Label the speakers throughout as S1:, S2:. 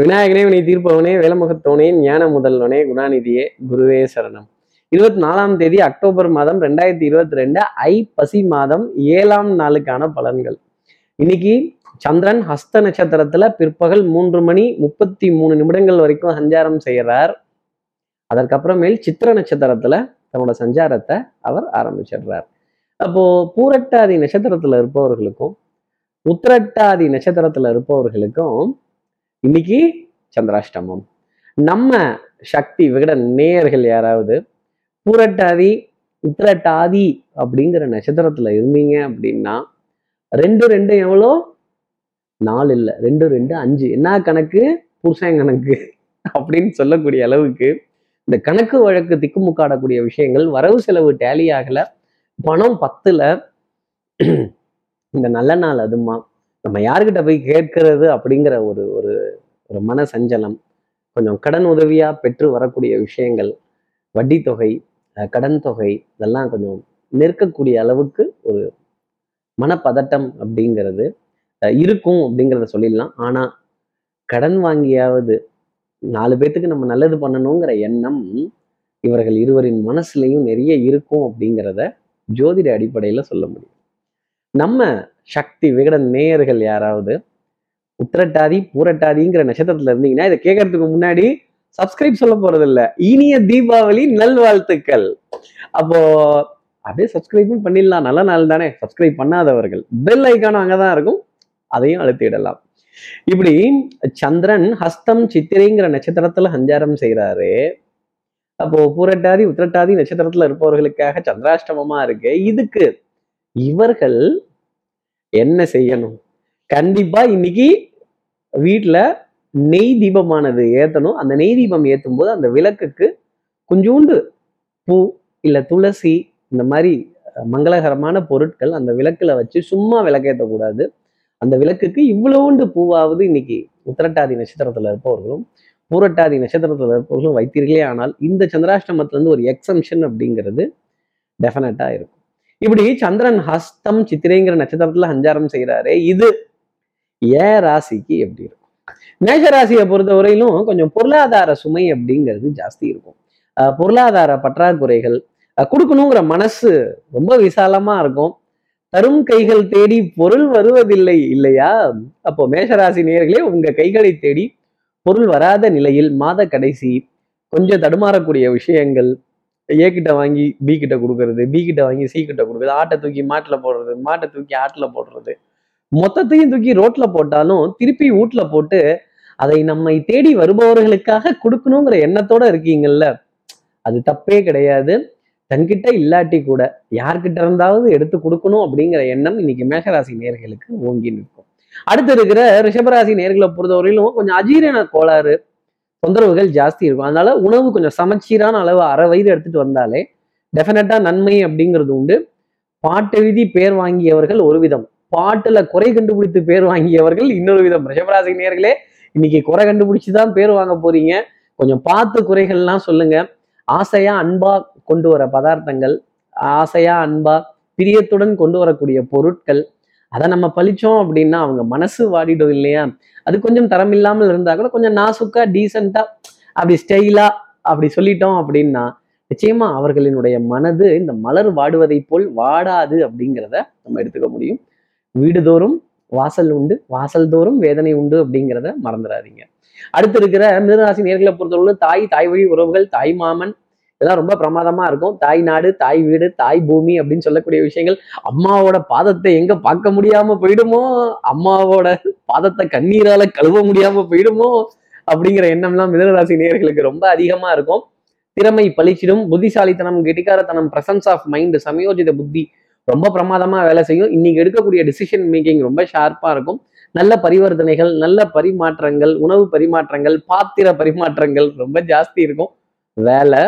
S1: விநாயகனே வினை தீர்ப்பவனே வேலமுகத்தவனே ஞான முதல்வனே குணாநிதியே குருவே சரணம். இருபத்தி நாலாம் தேதி அக்டோபர் மாதம் ரெண்டாயிரத்தி இருபத்தி ரெண்டு ஐ பசி மாதம் ஏழாம் நாளுக்கான பலன்கள். இன்னைக்கு சந்திரன் ஹஸ்த நட்சத்திரத்துல பிற்பகல் மூன்று மணி முப்பத்தி மூணு நிமிடங்கள் வரைக்கும் சஞ்சாரம் செய்கிறார் அதற்கப்புறமேல் சித்திர நட்சத்திரத்துல தன்னோட சஞ்சாரத்தை அவர் ஆரம்பிச்சிடுறார். அப்போ பூரட்டாதி நட்சத்திரத்துல இருப்பவர்களுக்கும் உத்திரட்டாதி நட்சத்திரத்துல இருப்பவர்களுக்கும் இன்னைக்கு சந்திராஷ்டமம். நம்ம சக்தி விகட நேயர்கள் யாராவது பூரட்டாதி உத்திரட்டாதி அப்படிங்கிற நட்சத்திரத்துல இருந்தீங்க அப்படின்னா ரெண்டு ரெண்டு எவ்வளோ? நாலு இல்லை ரெண்டு ரெண்டு அஞ்சு. என்ன கணக்கு? புருஷன் கணக்கு அப்படின்னு சொல்லக்கூடிய அளவுக்கு இந்த கணக்கு வழக்கு திக்குமுக்காடக்கூடிய விஷயங்கள் வரவு செலவு டேலி ஆகல பணம் பத்துல இந்த நல்ல நாள் அதுமா நம்ம யாருக்கிட்ட போய் கேட்கறது அப்படிங்கிற ஒரு ஒரு ஒரு மன சஞ்சலம் கொஞ்சம் கடன் உதவியா பெற்று வரக்கூடிய விஷயங்கள் வட்டி தொகை கடன் தொகை இதெல்லாம் கொஞ்சம் நிற்கக்கூடிய அளவுக்கு ஒரு மனப்பதட்டம் அப்படிங்கிறது இருக்கும் அப்படிங்கிறத சொல்லிடலாம். ஆனா கடன் வாங்கியாவது நாலு பேர்த்துக்கு நம்ம நல்லது பண்ணணுங்கிற எண்ணம் இவர்கள் இருவரின் மனசுலையும் நிறைய இருக்கும் அப்படிங்கிறத ஜோதிட அடிப்படையில சொல்ல முடியும். நம்ம சக்தி விகடன் நேயர்கள் யாராவது உத்திரட்டாதி பூரட்டாதிங்கிற நட்சத்திரத்துல இருந்தீங்கன்னா இதை கேட்கறதுக்கு முன்னாடி சப்ஸ்கிரைப் சொல்ல போறது இல்ல இனிய தீபாவளி நல்வாழ்த்துக்கள். அப்போ அப்படியே சப்ஸ்கிரைபும் பண்ணிடலாம். நல்ல நாள் தானே. சப்ஸ்கிரைப் பண்ணாதவர்கள். பெல் ஐக்கானும் அங்கதான் இருக்கும். அதையும் அழுத்திடலாம். இப்படி சந்திரன் ஹஸ்தம் சித்திரைங்கிற நட்சத்திரத்துல சஞ்சாரம் செய்யறாரு அப்போ பூரட்டாதி உத்திரட்டாதி நட்சத்திரத்துல இருப்பவர்களுக்காக சந்திராஷ்டமமா இருக்கு. இதுக்கு இவர்கள் என்ன செய்யணும்? கண்டிப்பா இன்னைக்கு வீட்டில் நெய் தீபமானது ஏற்றணும் அந்த நெய் தீபம் ஏற்றும் போது அந்த விளக்குக்கு கொஞ்சோண்டு பூ இல்லை துளசி இந்த மாதிரி மங்களகரமான பொருட்கள் அந்த விளக்கில் வச்சு சும்மா விளக்கேற்றக்கூடாது அந்த விளக்குக்கு இவ்வளவுண்டு பூவாவது இன்னைக்கு உத்திரட்டாதி நட்சத்திரத்தில் இருப்பவர்களும் பூரட்டாதி நட்சத்திரத்தில் இருப்பவர்களும் வைத்தீர்களே ஆனால் இந்த சந்திராஷ்டமத்துலேருந்து ஒரு எக்ஸம்ஷன் அப்படிங்கிறது டெஃபினட்டாக இருக்கும். இப்படி சந்திரன் ஹஸ்தம் சித்திரைங்கிற நட்சத்திரத்துல சஞ்சாரம் செய்யறாரு இது ஏ ராசிக்கு எப்படி இருக்கும்? மேஷ ராசியை பொறுத்தவரையிலும் கொஞ்சம் பொருளாதார சுமை அப்படிங்கிறது ஜாஸ்தி இருக்கும். அஹ் பொருளாதார பற்றாக்குறைகள் கொடுக்கணுங்கிற மனசு ரொம்ப விசாலமா இருக்கும். தரும் கைகள் தேடி பொருள் வருவதில்லை இல்லையா? அப்போ மேஷராசி நேர்களே உங்க கைகளை தேடி பொருள் வராத நிலையில் மாத கடைசி கொஞ்சம் தடுமாறக்கூடிய விஷயங்கள் ஏ கிட்ட வாங்கி பி கிட்ட கொடுக்கறது பி கிட்ட வாங்கி சி கிட்ட கொடுக்குறது ஆட்டை தூக்கி மாட்டுல போடுறது மாட்டை தூக்கி ஆட்டில் போடுறது. மொத்தத்தையும் தூக்கி ரோட்ல போட்டாலும் திருப்பி வீட்ல போட்டு அதை நம்மை தேடி வருபவர்களுக்காக கொடுக்கணுங்கிற எண்ணத்தோட இருக்கீங்கல்ல? அது தப்பே கிடையாது. தன்கிட்ட இல்லாட்டி கூட யார்கிட்ட இருந்தாவது எடுத்து கொடுக்கணும் அப்படிங்கிற எண்ணம் இன்னைக்கு மேகராசி நேர்களுக்கு ஓங்கி நிற்கும். அடுத்து இருக்கிற ரிஷபராசி நேர்களை பொறுத்தவரையிலும் கொஞ்சம் அஜீரண கோளாறு. தொந்தரவுகள் ஜாஸ்தி இருக்கும். அதனால உணவு கொஞ்சம் சமச்சீரான அளவு அரை வயிறு எடுத்துட்டு வந்தாலே டெஃபினட்டா நன்மை அப்படிங்கிறது உண்டு. பாட்டு விதி பேர் வாங்கியவர்கள் ஒரு விதம். பாட்டுல குறை கண்டுபிடித்து பேர் வாங்கியவர்கள் இன்னொரு விதம். ரிஷபராசி நேர்களே இன்னைக்கு குறை கண்டுபிடிச்சு தான் பேர் வாங்க போறீங்க. கொஞ்சம் பார்த்து குறைகள்லாம் சொல்லுங்க. ஆசையா அன்பா கொண்டு வர பதார்த்தங்கள் ஆசையா அன்பா பிரியத்துடன் கொண்டு வரக்கூடிய பொருட்கள் அதை நம்ம பழிச்சோம் அப்படின்னா அவங்க மனசு வாடிடும் இல்லையா? அது கொஞ்சம் தரம் இல்லாமல் இருந்தா கூட கொஞ்சம் நாசுக்கா டீசெண்டா அப்படி ஸ்டைலா அப்படி சொல்லிட்டோம் அப்படின்னா நிச்சயமா அவர்களினுடைய மனது இந்த மலர் வாடுவதை போல் வாடாது அப்படிங்கிறத நம்ம எடுத்துக்க முடியும். வீடுதோறும் வாசல் உண்டு வாசல் தோறும் வேதனை உண்டு அப்படிங்கிறத மறந்துடாதீங்க அடுத்து இருக்கிற மிதராசி நேர்களை பொறுத்தவரை தாய் தாய் வழி உறவுகள் தாய் மாமன் இதெல்லாம் ரொம்ப பிரமாதமா இருக்கும். தாய் நாடு தாய் வீடு தாய் பூமி அப்படின்னு சொல்லக்கூடிய விஷயங்கள் அம்மாவோட பாதத்தை எங்க பார்க்க முடியாம போயிடுமோ? அம்மாவோட பாதத்தை கண்ணீரால கழுவ முடியாம போயிடுமோ? அப்படிங்கிற எண்ணம்லாம் மிதனராசி நேயர்களுக்கு ரொம்ப அதிகமா இருக்கும். திறமை பளிச்சிடும். புத்திசாலித்தனம் கெட்டிக்காரத்தனம் பிரசன்ஸ் ஆஃப் மைண்ட் சமயோஜித புத்தி ரொம்ப பிரமாதமா வேலை செய்யும். இன்னைக்கு எடுக்கக்கூடிய டிசிஷன் மேக்கிங் ரொம்ப ஷார்ப்பா இருக்கும். நல்ல பரிவர்த்தனைகள் நல்ல பரிமாற்றங்கள் உணவு பரிமாற்றங்கள் பாத்திர பரிமாற்றங்கள் ரொம்ப ஜாஸ்தி இருக்கும். வேலை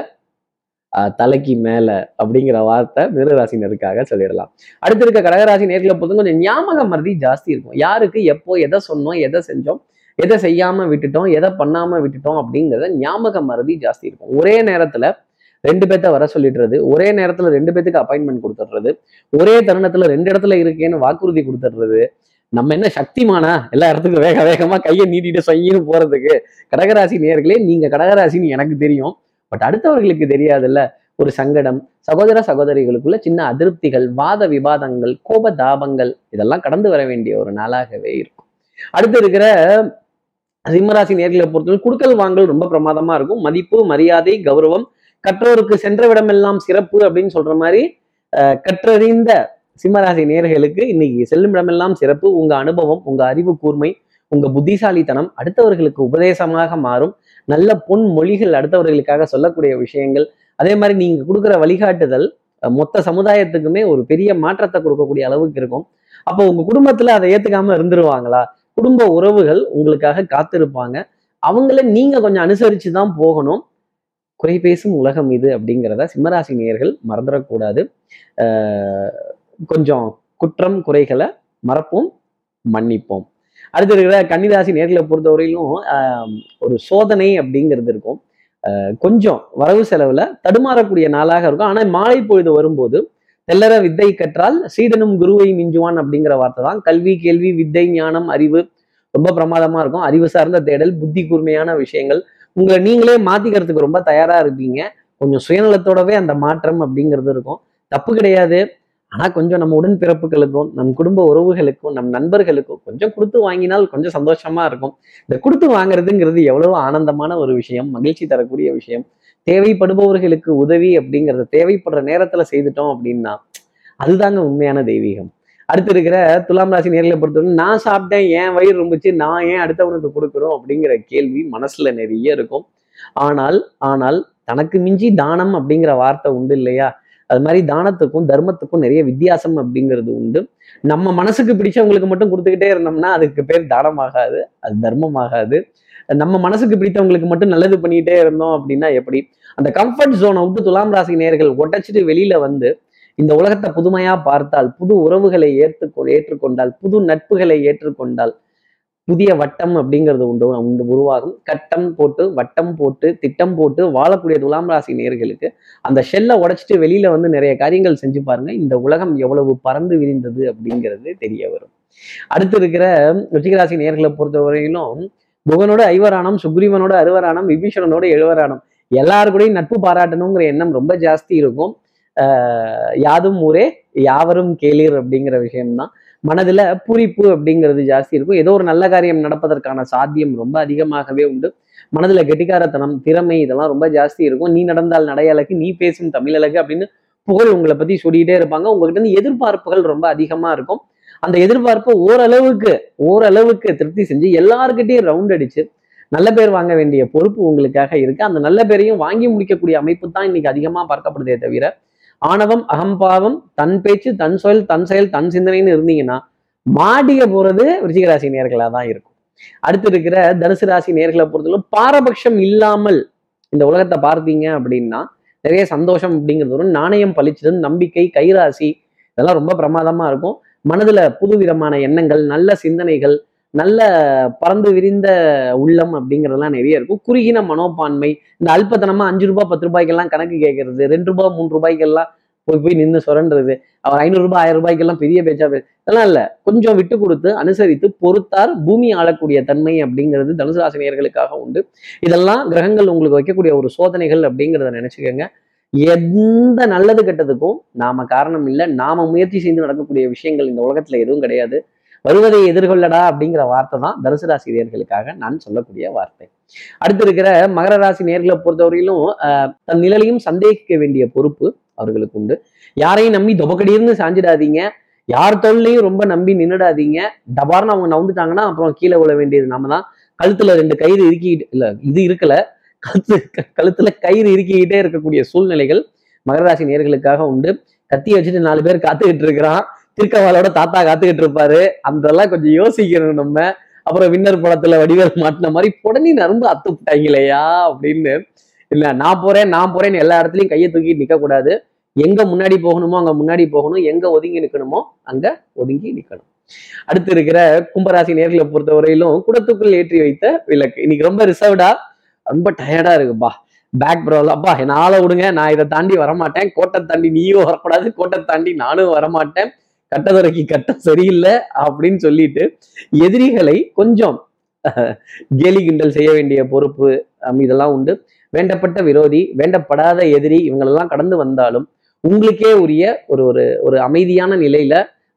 S1: தலைக்கு மேல அப்படிங்கிற வார்த்தை மிருகராசினருக்காக சொல்லிடலாம். அடுத்து இருக்க கடகராசி நேர்களை பொறுத்து கொஞ்சம் ஞாபக மருதி ஜாஸ்தி இருக்கும். யாருக்கு எப்போ எதை சொன்னோம் எதை செஞ்சோம் எதை செய்யாம விட்டுட்டோம் எதை பண்ணாம விட்டுட்டோம் அப்படிங்கிறத ஞாபக மருதி ஜாஸ்தி இருக்கும். ஒரே நேரத்துல ரெண்டு பேர்த்த வர சொல்லிடுறது ஒரே நேரத்துல ரெண்டு பேத்துக்கு அப்பாயின்மெண்ட் கொடுத்துடுறது ஒரே தருணத்துல ரெண்டு இடத்துல இருக்கேன்னு வாக்குறுதி கொடுத்துடுறது. நம்ம என்ன சக்திமானா? எல்லா இடத்துக்கும் வேக வேகமா கையை நீட்டிட்டு சொயின்னு போறதுக்கு. கடகராசி நேர்களே நீங்க கடகராசின்னு எனக்கு தெரியும். பட் அடுத்தவர்களுக்கு தெரியாதுல்ல ஒரு சங்கடம் சகோதர சகோதரிகளுக்குள்ள சின்ன அதிருப்திகள் வாத விவாதங்கள் கோப தாபங்கள் இதெல்லாம் கடந்து வர வேண்டிய ஒரு நாளாகவே இருக்கும். அடுத்து இருக்கிற சிம்மராசி நேர்களை பொறுத்தவரை குடுக்கல் வாங்கல் ரொம்ப பிரமாதமா இருக்கும். மதிப்பு மரியாதை கௌரவம் கற்றோருக்கு சென்ற விடமெல்லாம் சிறப்பு அப்படின்னு சொல்ற மாதிரி கற்றறிந்த சிம்மராசி நேர்களுக்கு இன்னைக்கு செல்லும் இடமெல்லாம் சிறப்பு. உங்க அனுபவம் உங்க அறிவு கூர்மை உங்க புத்திசாலித்தனம் அடுத்தவர்களுக்கு உபதேசமாக மாறும். நல்ல பொன் மொழிகள் அடுத்தவர்களுக்காக சொல்லக்கூடிய விஷயங்கள். அதே மாதிரி நீங்க கொடுக்குற வழிகாட்டுதல் மொத்த சமுதாயத்துக்குமே ஒரு பெரிய மாற்றத்தை கொடுக்கக்கூடிய அளவுக்கு இருக்கும். அப்போ உங்க குடும்பத்துல அதை ஏத்துக்காம இருந்துருவாங்களா? குடும்ப உறவுகள் உங்களுக்காக காத்திருப்பாங்க. அவங்கள நீங்க கொஞ்சம் அனுசரிச்சு தான் போகணும். குறை பேசும் உலகம் இது அப்படிங்கிறத சிம்மராசி நேயர்கள் மறந்துடக்கூடாது. ஆஹ் கொஞ்சம் குற்றம் குறைகளை மறப்போம் மன்னிப்போம். அடுத்து இருக்கிற கன்னிராசி நேர்களை பொறுத்தவரையிலும் ஆஹ் ஒரு சோதனை அப்படிங்கிறது இருக்கும். கொஞ்சம் வரவு செலவுல தடுமாறக்கூடிய நாளாக இருக்கும். ஆனால் மாலை பொழுது வரும்போது தெல்லற வித்தை கற்றால் சீடனும் குருவை மிஞ்சுவான் அப்படிங்கிற வார்த்தை தான். கல்வி கேள்வி வித்தை ஞானம் அறிவு ரொம்ப பிரமாதமா இருக்கும். அறிவு சார்ந்த தேடல் புத்தி கூர்மையான விஷயங்கள். உங்களை நீங்களே மாத்திக்கிறதுக்கு ரொம்ப தயாரா இருப்பீங்க. கொஞ்சம் சுயநலத்தோடவே அந்த மாற்றம் அப்படிங்கிறது இருக்கும். தப்பு கிடையாது. ஆனா கொஞ்சம் நம்ம உடன் பிறப்புகளுக்கும் நம் குடும்ப உறவுகளுக்கும் நம் நண்பர்களுக்கும் கொஞ்சம் கொடுத்து வாங்கினால் கொஞ்சம் சந்தோஷமா இருக்கும். இந்த கொடுத்து வாங்குறதுங்கிறது எவ்வளவு ஆனந்தமான ஒரு விஷயம் மகிழ்ச்சி தரக்கூடிய விஷயம். தேவைப்படுபவர்களுக்கு உதவி அப்படிங்கிறத தேவைப்படுற நேரத்துல செய்துட்டோம் அப்படின்னா அதுதாங்க உண்மையான தெய்வீகம். அடுத்து இருக்கிற துலாம் ராசி நேரில் பொறுத்தவரை நான் சாப்பிட்டேன் ஏன் வயிறு ரொம்பிச்சு நான் ஏன் அடுத்தவனுக்கு கொடுக்குறோம் அப்படிங்கிற கேள்வி மனசுல நிறைய இருக்கும். ஆனால் ஆனால் தனக்கு மிஞ்சி தானம் அப்படிங்கிற வார்த்தை உண்டு இல்லையா? அது மாதிரி தானத்துக்கும் தர்மத்துக்கும் நிறைய வித்தியாசம் அப்படிங்கிறது உண்டு. நம்ம மனசுக்கு பிடிச்சவங்களுக்கு மட்டும் கொடுத்துக்கிட்டே இருந்தோம்னா அதுக்கு பேர் தானம் ஆகாது அது தர்மம் ஆகாது நம்ம மனசுக்கு பிடித்தவங்களுக்கு மட்டும் நல்லது பண்ணிக்கிட்டே இருந்தோம் அப்படின்னா எப்படி? அந்த கம்ஃபர்ட் ஜோனை விட்டு துலாம் ராசி நேர்கள் ஒட்டச்சிட்டு வெளியில வந்து இந்த உலகத்தை புதுமையா பார்த்தால் புது உறவுகளை ஏற்றுக்கொ ஏற்றுக்கொண்டால் புது நட்புகளை ஏற்றுக்கொண்டால் புதிய வட்டம் அப்படிங்கிறது உண்டு உண்டு உருவாகும். கட்டம் போட்டு வட்டம் போட்டு திட்டம் போட்டு வாழக்கூடிய துலாம் ராசி நேர்களுக்கு அந்த ஷெல்லை உடைச்சிட்டு வெளியில வந்து நிறைய காரியங்கள் செஞ்சு பாருங்க. இந்த உலகம் எவ்வளவு பறந்து விரிந்தது அப்படிங்கிறது தெரிய வரும். அடுத்து இருக்கிற ருச்சிகராசி நேர்களை பொறுத்தவரையிலும் புகனோட ஐவராணம் சுக்ரீவனோட அறுவராணம் விபீஷணனோட எழுவரானம் எல்லாருக்கூடையும் கூடயும் நட்பு பாராட்டணுங்கிற எண்ணம் ரொம்ப ஜாஸ்தி இருக்கும். ஆஹ் யாதும் ஊரே யாவரும் கேளீர் அப்படிங்கிற விஷயம்தான். மனதில் பூரிப்பு அப்படிங்கிறது ஜாஸ்தி இருக்கும். ஏதோ ஒரு நல்ல காரியம் நடப்பதற்கான சாத்தியம் ரொம்ப அதிகமாகவே உண்டு. மனதில் கெட்டிக்காரத்தனம் திறமை இதெல்லாம் ரொம்ப ஜாஸ்தி இருக்கும். நீ நடந்தால் நடையழகு நீ பேசும் தமிழழகு அப்படின்னு புகழ் உங்களை பற்றி சொல்லிகிட்டே இருப்பாங்க. உங்ககிட்ட இருந்து எதிர்பார்ப்புகள் ரொம்ப அதிகமாக இருக்கும். அந்த எதிர்பார்ப்பு ஓரளவுக்கு ஓரளவுக்கு திருப்தி செஞ்சு எல்லாருக்கிட்டையும் ரவுண்ட் அடிச்சு நல்ல பேர் வாங்க வேண்டிய பொறுப்பு உங்களுக்காக இருக்கு. அந்த நல்ல பேரையும் வாங்கி முடிக்கக்கூடிய அமைப்பு தான் இன்னைக்கு அதிகமாக பார்க்கப்படுதே தவிர ஆணவம் அகம்பாவம் தன் பேச்சு தன் சொல் தன் செயல் தன் சிந்தனைன்னு இருந்தீங்கன்னா மாடிக போறது விருச்சிகராசி நேர்களாக தான் இருக்கும். அடுத்து இருக்கிற தனுசு ராசி நேர்களை பொறுத்தவரை பாரபட்சம் இல்லாமல் இந்த உலகத்தை பார்த்தீங்க அப்படின்னா நிறைய சந்தோஷம் அப்படிங்கிறது வரும். நாணயம் பழிச்சதும் நம்பிக்கை கைராசி இதெல்லாம் ரொம்ப பிரமாதமா இருக்கும். மனதுல புது விதமான எண்ணங்கள் நல்ல சிந்தனைகள் நல்ல பறந்து விரிந்த உள்ளம் அப்படிங்கிறதெல்லாம் நிறைய இருக்கும். குறுகின மனோப்பான்மை இந்த அல்பத்தனமா அஞ்சு ரூபாய் பத்து ரூபாய்க்கெல்லாம் கணக்கு கேட்கறது ரெண்டு ரூபாய் மூணு ரூபாய்க்கெல்லாம் போய் போய் நின்று சுரண்டுறது அவர் ஐநூறு ரூபாய் ஆயிரம் ரூபாய்க்கெல்லாம் பெரிய பேச்சா பேச இதெல்லாம் இல்ல. கொஞ்சம் விட்டு கொடுத்து அனுசரித்து பொறுத்தார் பூமி ஆளக்கூடிய தன்மை அப்படிங்கிறது தனுசு ராசினியர்களுக்காக உண்டு. இதெல்லாம் கிரகங்கள் உங்களுக்கு வைக்கக்கூடிய ஒரு சோதனைகள் அப்படிங்கிறத நினச்சிக்கோங்க. எந்த நல்லது கெட்டதுக்கும் நாம காரணம் இல்லை. நாம முயற்சி செய்து நடக்கக்கூடிய விஷயங்கள் இந்த உலகத்துல எதுவும் கிடையாது. வருவதை எதிர்கொள்ளடா அப்படிங்கிற வார்த்தை தான் தனுசு ராசி நேர்களுக்காக நான் சொல்லக்கூடிய வார்த்தை. அடுத்து இருக்கிற மகர ராசி நேர்களை பொறுத்தவரையிலும் தன் நிழலையும் சந்தேகிக்க வேண்டிய பொறுப்பு அவர்களுக்கு உண்டு. யாரையும் நம்பி தொபக்கடியிருந்து சாஞ்சிடாதீங்க. யார் தொழிலையும் ரொம்ப நம்பி நின்னுடாதீங்க. டபார்னு அவங்க நவுந்துட்டாங்கன்னா அப்புறம் கீழே விழ வேண்டியது நம்ம தான். கழுத்துல ரெண்டு கயிறு இறுக்கிட்டு இல்ல இது இருக்கல. கழுத்து கழுத்துல கயிறு இறுக்கிக்கிட்டே இருக்கக்கூடிய சூழ்நிலைகள் மகர ராசி நேர்களுக்காக உண்டு. கத்தி வச்சுட்டு நாலு பேர் காத்துக்கிட்டு இருக்கிறான். திருக்கவாலோட தாத்தா காத்துக்கிட்டு இருப்பாரு. அதெல்லாம் கொஞ்சம் யோசிக்கணும் நம்ம. அப்புறம் வின்னர் படத்துல வடிவேல் மாட்டின மாதிரி புடனி நரம்பு அத்து அப்படின்னு. இல்ல நான் போறேன் நான் போறேன்னு எல்லா இடத்துலயும் கையை தூக்கிட்டு நிக்க கூடாது. எங்க முன்னாடி போகணுமோ அங்க முன்னாடி போகணும். எங்க ஒதுங்கி நிக்கணுமோ அங்க ஒதுங்கி நிக்கணும். அடுத்து இருக்கிற கும்பராசி நேர்களை பொறுத்தவரையிலும் குடத்துக்குள் ஏற்றி வைத்த விளக்கு. இன்னைக்கு ரொம்ப ரிசர்வ்டா ரொம்ப டயர்டா இருக்குப்பா. பேக் ப்ராப்ளம் அப்பா என்ன ஆளை விடுங்க. நான் இதை தாண்டி வரமாட்டேன். கோட்டை தாண்டி நீயும் வரக்கூடாது. கோட்டை தாண்டி நானும் வரமாட்டேன். கட்டதுரைக்கு கட்டம் சரியில்லை அப்படின்னு சொல்லிட்டு எதிரிகளை கொஞ்சம் கேலி கிண்டல் செய்ய வேண்டிய பொறுப்பு இதெல்லாம் உண்டு. வேண்டப்பட்ட விரோதி வேண்டப்படாத எதிரி இவங்களெல்லாம் கடந்து வந்தாலும் உங்களுக்கே உரிய ஒரு ஒரு ஒரு அமைதியான நிலையில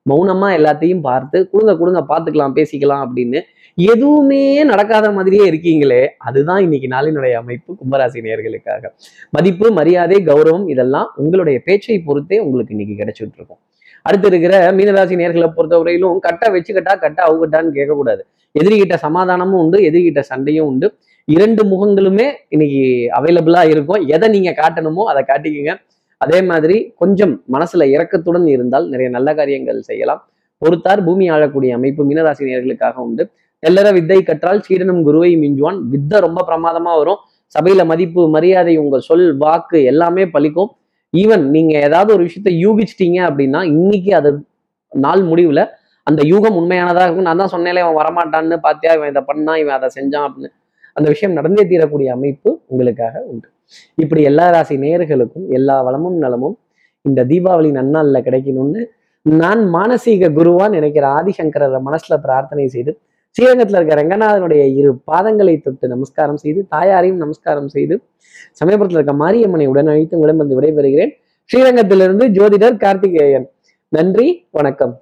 S1: மௌனமா எல்லாத்தையும் பார்த்து கொடுங்க கொடுங்க பார்த்துக்கலாம் பேசிக்கலாம் அப்படின்னு எதுவுமே நடக்காத மாதிரியே இருக்கீங்களே அதுதான் இன்னைக்கு நாளினுடைய அமைப்பு கும்பராசி நேர்களுக்காக மதிப்பு மரியாதை கௌரவம் இதெல்லாம் உங்களுடைய பேச்சை பொறுத்தே உங்களுக்கு இன்னைக்கு கிடைச்சிட்டு இருக்கும். அடுத்து இருக்கிற மீனராசி நேர்களை பொறுத்தவரையிலும் கட்டை வச்சுக்கிட்டா கட்டை அவுகட்டான்னு கேட்கக்கூடாது. எதிரிகிட்ட சமாதானமும் உண்டு எதிரிகிட்ட சண்டையும் உண்டு. இரண்டு முகங்களுமே இன்னைக்கு அவைலபிளா இருக்கும். எதை நீங்க காட்டணுமோ அதை காட்டிக்கங்க. அதே மாதிரி கொஞ்சம் மனசுல இறக்கத்துடன் இருந்தால் நிறைய நல்ல காரியங்கள் செய்யலாம். பொறுத்தார் பூமி ஆளக்கூடிய அமைப்பு மீனராசி நேர்களுக்காக உண்டு. தெல்லற வித்தை கற்றால் சீடனும் குருவை மிஞ்சுவான். வித்தை ரொம்ப பிரமாதமா வரும். சபையில மதிப்பு மரியாதை உங்க சொல் வாக்கு எல்லாமே பலிக்கும். ஈவன் நீங்க ஏதாவது ஒரு விஷயத்த யூகிச்சிட்டீங்க அப்படின்னா இன்னைக்கு அது நாள் முடிவுல அந்த யூகம் உண்மையானதா இருக்கும். நான் தான் சொன்னேன் இவன் வரமாட்டான்னு பார்த்தியா இவன் இதை பண்ணா இவன் அதை செஞ்சான் அப்படின்னு. அந்த விஷயம் நடந்தே தீரக்கூடிய அமைப்பு உங்களுக்காக உண்டு. இப்படி எல்லா ராசி நேயர்களுக்கும் எல்லா வளமும் நலமும் இந்த தீபாவளி நன்னாளில் கிடைக்கணும்னு நான் மானசீக குருவா நினைக்கிற ஆதிசங்கரரை மனசுல பிரார்த்தனை செய்து ஸ்ரீரங்கத்துல இருக்க ரங்கநாதனுடைய இரு பாதங்களை தொட்டு நமஸ்காரம் செய்து தாயாரையும் நமஸ்காரம் செய்து சமயபுரத்தில் இருக்க மாரியம்மனை உடன் அழைத்து உடம்பு விடைபெறுகிறேன். ஸ்ரீரங்கத்திலிருந்து ஜோதிடர் கார்த்திகேயன். நன்றி வணக்கம்.